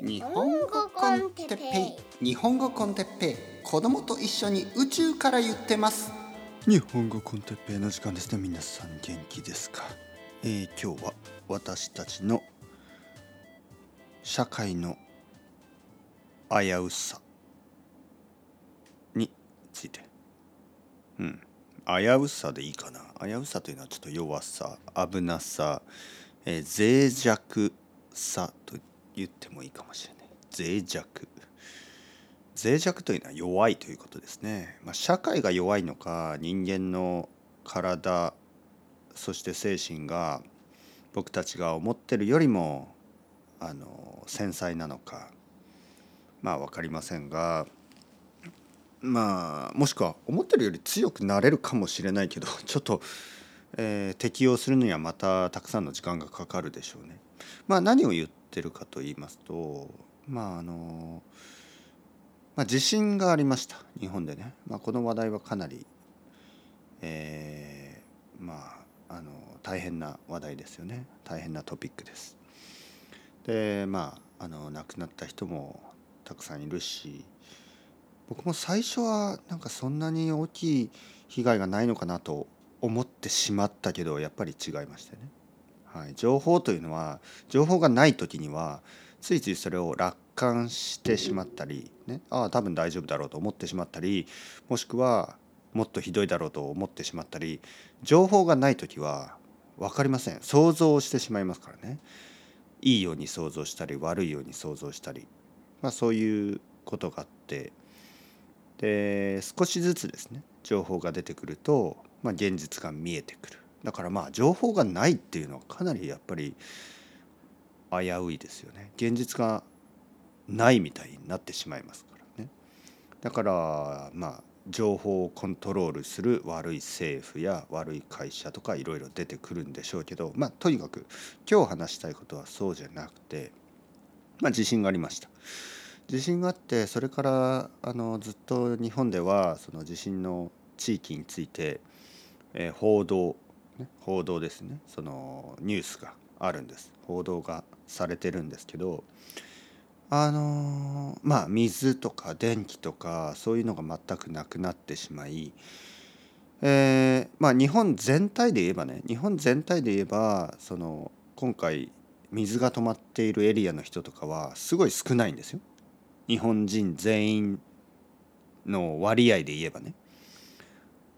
日本語コンテッペイ。日本語コンテッペイ。子供と一緒に宇宙から言ってます。日本語コンテッペイの時間ですね。皆さん元気ですか、えー、今日は私たちの社会の危うさについて。うん。危うさでいいかな。危うさというのはちょっと弱さ危なさ、えー、脆弱さと言ってもいいかもしれない。脆弱。脆弱というのは弱いということですね、まあ、社会が弱いのか人間の体そして精神が僕たちが思ってるよりもあの繊細なのか。まあ分かりませんがまあもしくは思ってるより強くなれるかもしれないけど ちょっと、えー、適応するにはまたたくさんの時間がかかるでしょうね。まあ何を言ってるかと言いますとまああのまあ、地震がありました日本でね、まあ、この話題はかなり、えー、まああの大変な話題ですよね大変なトピックです。でまああの亡くなった人もたくさんいるし僕も最初はなんかそんなに大きい被害がないのかなと思ってしまったけどやっぱり違いましたね。はい、情報というのは情報がない時にはついついそれを楽観してしまったり、ね、ああ多分大丈夫だろうと思ってしまったりもしくはもっとひどいだろうと思ってしまったり情報がない時は分かりません。想像してしまいますからね。いいように想像したり悪いように想像したり、まあ、そういうことがあって。で少しずつですね情報が出てくると、まあ、現実が見えてくる。だからまあ情報がないっていうのはかなりやっぱり危ういですよね。現実がないみたいになってしまいますからね。だからまあ情報をコントロールする悪い政府や悪い会社とかいろいろ出てくるんでしょうけどまあとにかく今日話したいことはそうじゃなくてまあ地震がありました。地震があってそれからあのずっと日本ではその地震の地域について、えー、報道、ね、報道ですねそのニュースがあるんです報道がされてるんですけどあのまあ水とか電気とかそういうのが全くなくなってしまい、えー、まあ日本全体で言えばね日本全体で言えばその今回水が止まっているエリアの人とかはすごい少ないんですよ。日本人全員の割合で言えばね。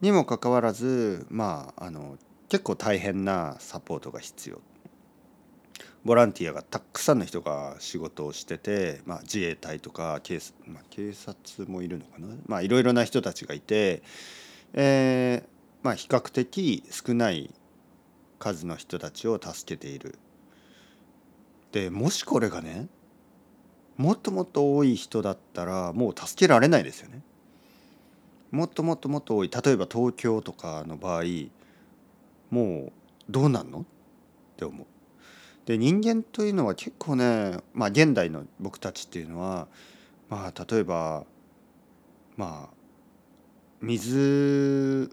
にもかかわらずまああの結構大変なサポートが必要ボランティアがたくさんの人が仕事をしてて、まあ、自衛隊とか警,、まあ、警察もいるのかな、まあ、いろいろな人たちがいて、えーまあ、比較的少ない数の人たちを助けている。でもしこれがねもっともっと多い人だったらもう助けられないですよね。もっともっともっと多い例えば東京とかの場合もうどうなんの？って思う。で人間というのは結構ねまあ現代の僕たちっていうのはまあ例えばまあ水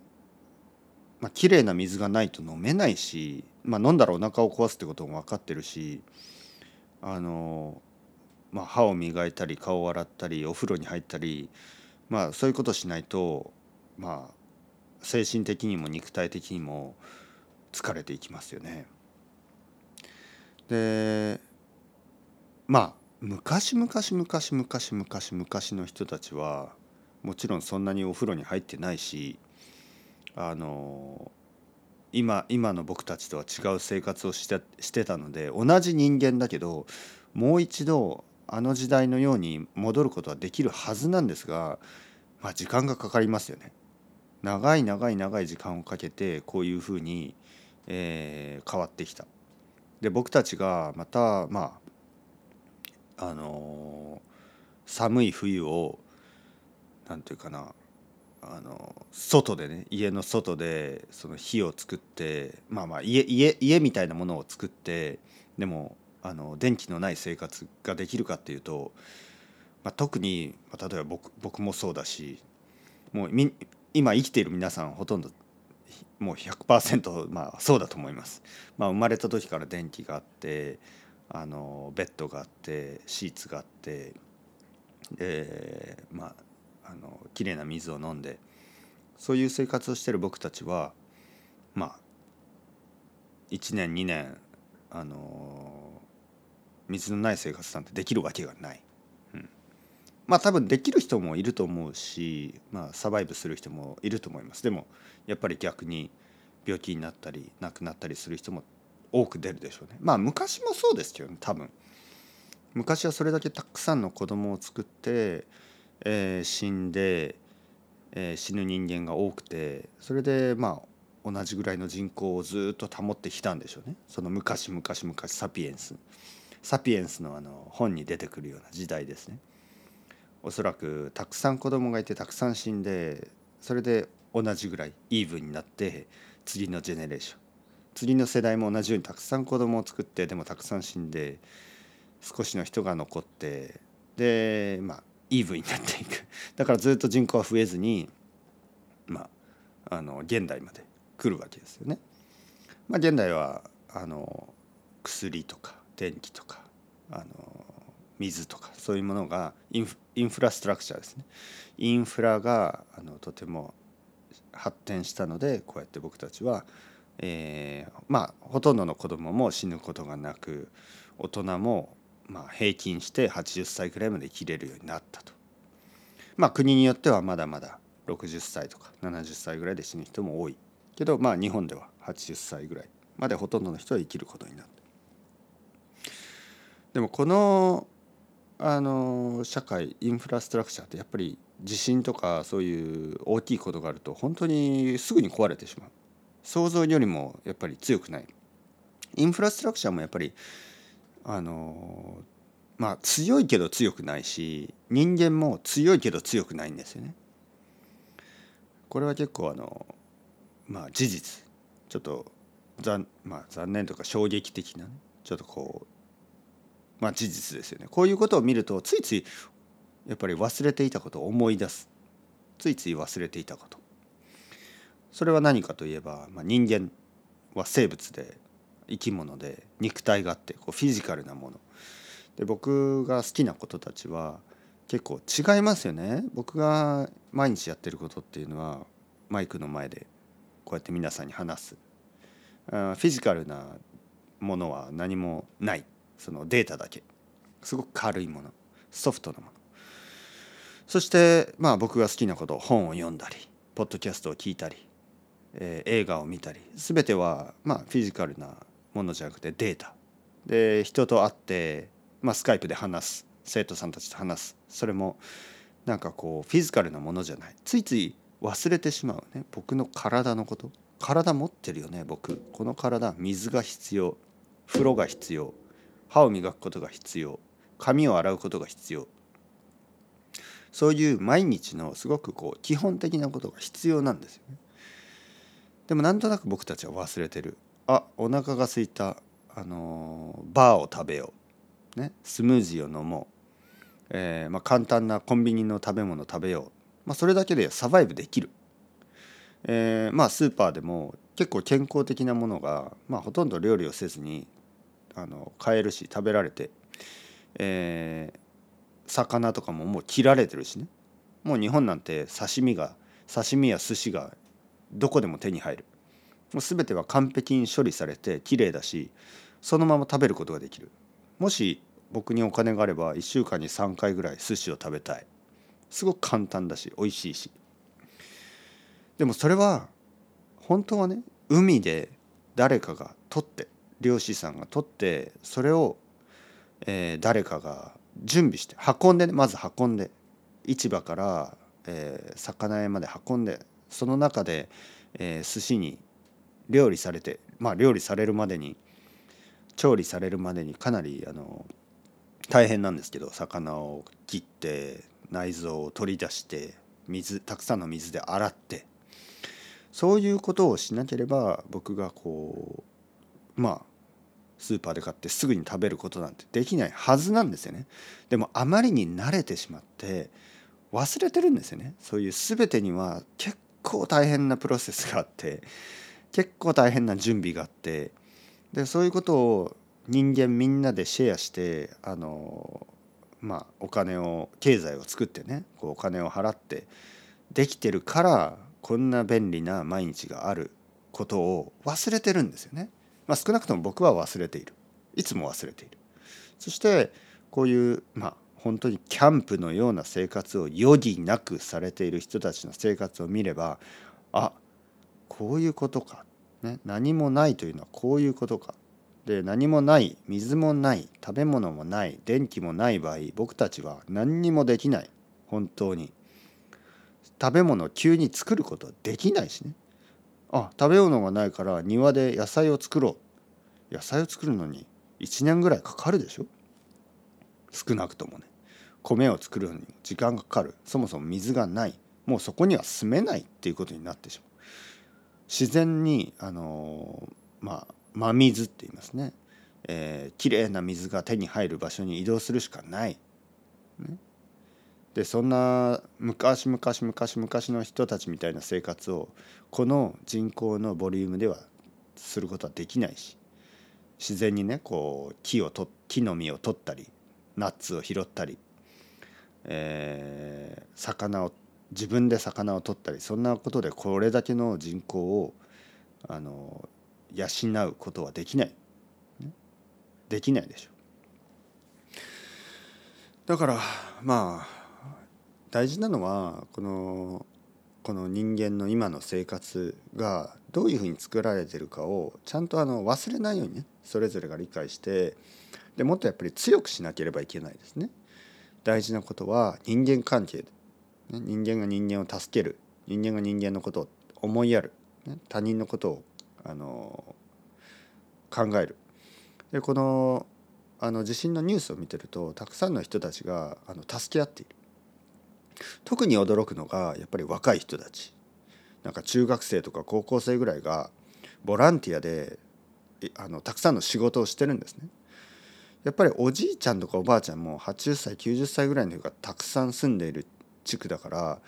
まあ綺麗な水がないと飲めないし、まあ、飲んだらお腹を壊すってことも分かってるしあの、まあ、歯を磨いたり顔を洗ったりお風呂に入ったり、まあ、そういうことしないとまあ精神的にも肉体的にも疲れていきますよね。でまあ昔昔昔昔昔昔の人たちはもちろんそんなにお風呂に入ってないしあの今今の僕たちとは違う生活をしてしてたので同じ人間だけどもう一度あの時代のように戻ることはできるはずなんですが、まあ、時間がかかりますよね。長い長い長い時間をかけてこういうふうに、えー、変わってきた。で僕たちがまたまああの寒い冬を何て言うかなあの外でね家の外でその火を作ってまあまあ家家家みたいなものを作ってでもあの電気のない生活ができるかっていうと、まあ、特に、まあ、例えば僕僕もそうだしもうみ今生きている皆さんほとんどもう100%まあそうだと思います。まあ、生まれた時から電気があってあのベッドがあってシーツがあってでまああの綺麗な水を飲んでそういう生活をしてる僕たちはまあ1年2年あの水のない生活なんてできるわけがない。まあ多分できる人もいると思うし、まあ、サバイブする人もいると思います。でもやっぱり逆に病気になったり亡くなったりする人も多く出るでしょうね。まあ昔もそうですよね多分。昔はそれだけたくさんの子供を作って、えー、死んで、えー、死ぬ人間が多くてそれでまあ同じぐらいの人口をずっと保ってきたんでしょうねその昔昔昔サピエンスサピエンスのあの本に出てくるような時代ですねおそらくたくさん子供がいてたくさん死んでそれで同じぐらいイーブンになって次のジェネレーション次の世代も同じようにたくさん子供を作ってでもたくさん死んで少しの人が残ってでまあイーブンになっていくだからずっと人口は増えずにまああの現代まで来るわけですよね。まあ、現代はあの薬とか電気とかあの水とかそういうものがインフインフラストラクチャーですねインフラがあのとても発展したのでこうやって僕たちは、えー、まあほとんどの子供も死ぬことがなく大人もまあ平均して80歳くらいまで生きれるようになったと。まあ国によってはまだまだ60歳とか70歳ぐらいで死ぬ人も多いけどまあ日本では80歳ぐらいまでほとんどの人は生きることになった。でもこのあの社会インフラストラクチャーってやっぱり地震とかそういう大きいことがあると本当にすぐに壊れてしまう。想像よりもやっぱり強くない。インフラストラクチャーもやっぱりあのまあ強いけど強くないし人間も強いけど強くないんですよね。これは結構あのまあ事実。ちょっと残,、まあ、残念とか衝撃的な、ね、ちょっとこうまあ事実ですよね。こういうことを見るとついついやっぱり忘れていたことを思い出す。ついつい忘れていたこと。それは何かといえば、まあ、人間は生物で生き物で肉体があってこうフィジカルなもの。で僕が好きなことたちは結構違いますよね。僕が毎日やってることっていうのはマイクの前でこうやって皆さんに話す。あフィジカルなものは何もない。そのデータだけ。すごく軽いもの。ソフトなもの。そしてまあ僕が好きなこと本を読んだりポッドキャストを聞いたり、えー、映画を見たり全てはまあフィジカルなものじゃなくてデータ。で人と会って、まあ、スカイプで話す生徒さんたちと話す。それもなんかこうフィジカルなものじゃない。ついつい忘れてしまうね。僕の体のこと。体持ってるよね僕。この体水が必要。風呂が必要。歯を磨くことが必要。髪を洗うことが必要。そういう毎日のすごくこう基本的なことが必要なんですよね。でもなんとなく僕たちは忘れてる。あお腹が空いた、あのー、バーを食べよう、ね、スムージーを飲もう、えーまあ、簡単なコンビニの食べ物を食べよう、まあ、それだけでサバイブできる。えー、まあスーパーでも結構健康的なものが、まあ、ほとんど料理をせずにあの買えるし食べられて、えー、魚とかももう切られてるしね。もう日本なんて刺身が刺身や寿司がどこでも手に入る。もう全ては完璧に処理されて綺麗だしそのまま食べることができる。もし僕にお金があれば1週間に3回ぐらい寿司を食べたい。すごく簡単だし美味しいし。でもそれは本当はね海で誰かが取って漁師さんが取ってそれを、えー、誰かが準備して運んでねまず運んで市場から、えー、魚屋まで運んでその中で、えー、寿司に料理されてまあ料理されるまでに調理されるまでにかなりあの大変なんですけど魚を切って内臓を取り出して水たくさんの水で洗ってそういうことをしなければ僕がこうまあスーパーで買ってすぐに食べることなんてできないはずなんですよねでもあまりに慣れてしまって忘れてるんですよねそういう全てには結構大変なプロセスがあって結構大変な準備があってでそういうことを人間みんなでシェアしてあのまあお金を経済を作ってねこうお金を払ってできてるからこんな便利な毎日があることを忘れてるんですよね。まあ、少なくとも僕は忘れている。いつも忘れている。そしてこういうまあ本当にキャンプのような生活を余儀なくされている人たちの生活を見ればあこういうことか、ね、何もないというのはこういうことか。で何もない水もない食べ物もない電気もない場合僕たちは何にもできない。本当に。食べ物を急に作ることはできないしね。あ食べ物がないから庭で野菜を作ろう。野菜を作るのに1年ぐらいかかるでしょ？少なくともね。米を作るのに時間がかかる。そもそも水がない。もうそこには住めないっていうことになってしまう。自然にあのまあ真水って言いますね、えー、きれいな水が手に入る場所に移動するしかない。ね、でそんな昔昔昔昔の人たちみたいな生活をこの人口のボリュームではすることはできないし自然にねこう木をと木の実を取ったりナッツを拾ったり、えー、魚を自分で魚を取ったりそんなことでこれだけの人口をあの養うことはできない、できないでしょ。だからまあ大事なのはこのこの人間の今の生活がどういうふうに作られてるかをちゃんとあの忘れないようにねそれぞれが理解してでもっとやっぱり強くしなければいけないですね。大事なことは人間関係、人間が人間を助ける。人間が人間のことを思いやる、他人のことをあの考える。でこのあの地震のニュースを見てるとたくさんの人たちがあの助け合っている。特に驚くのがやっぱり若い人たちなんか中学生とか高校生ぐらいがボランティアであのたくさんの仕事をしてるんですね。やっぱりおじいちゃんとかおばあちゃんも80歳90歳ぐらいの人がたくさん住んでいる地区だから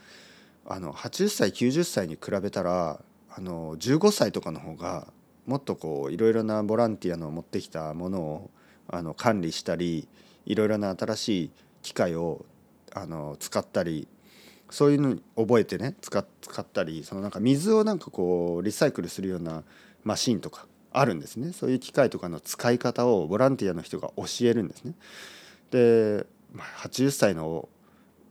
あの80歳90歳に比べたらあの15歳とかの方がもっとこういろいろなボランティアの持ってきたものをあの管理したりいろいろな新しい機械をあの使ったりそういうのに覚えてね使ったりそのなんか水をなんかこうリサイクルするようなマシンとかあるんですね。そういう機械とかの使い方をボランティアの人が教えるんですね。で80歳の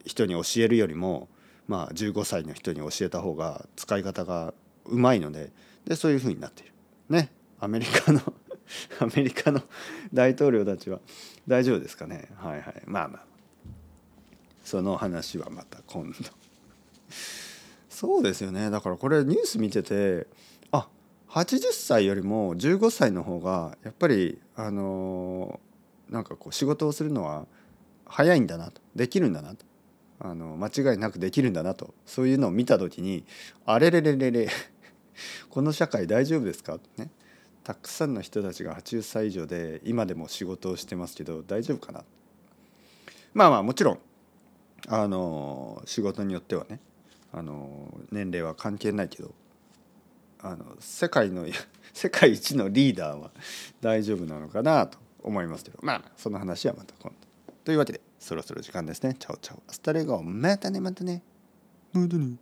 人に教えるよりも、まあ、15歳の人に教えた方が使い方がうまいのででそういうふうになっている。ね。アメリカの アメリカの大統領たちは大丈夫ですかね。はいはい。まあまあ。その話はまた今度。そうですよね。だからこれニュース見ててあ80歳よりも15歳の方がやっぱりあの、なんかこう仕事をするのは早いんだなと。できるんだなと。あの間違いなくできるんだなと。そういうのを見た時にあれれれれれ この社会大丈夫ですか？ね。たくさんの人たちが80歳以上で今でも仕事をしてますけど大丈夫かな？まあまあもちろんあの仕事によってはねあの年齢は関係ないけどあの世界の 世界一のリーダーは大丈夫なのかなと思いますけどまあその話はまた今度。というわけでそろそろ時間ですね。 Ciao ciao。 Hasta luego またねまたね。またね。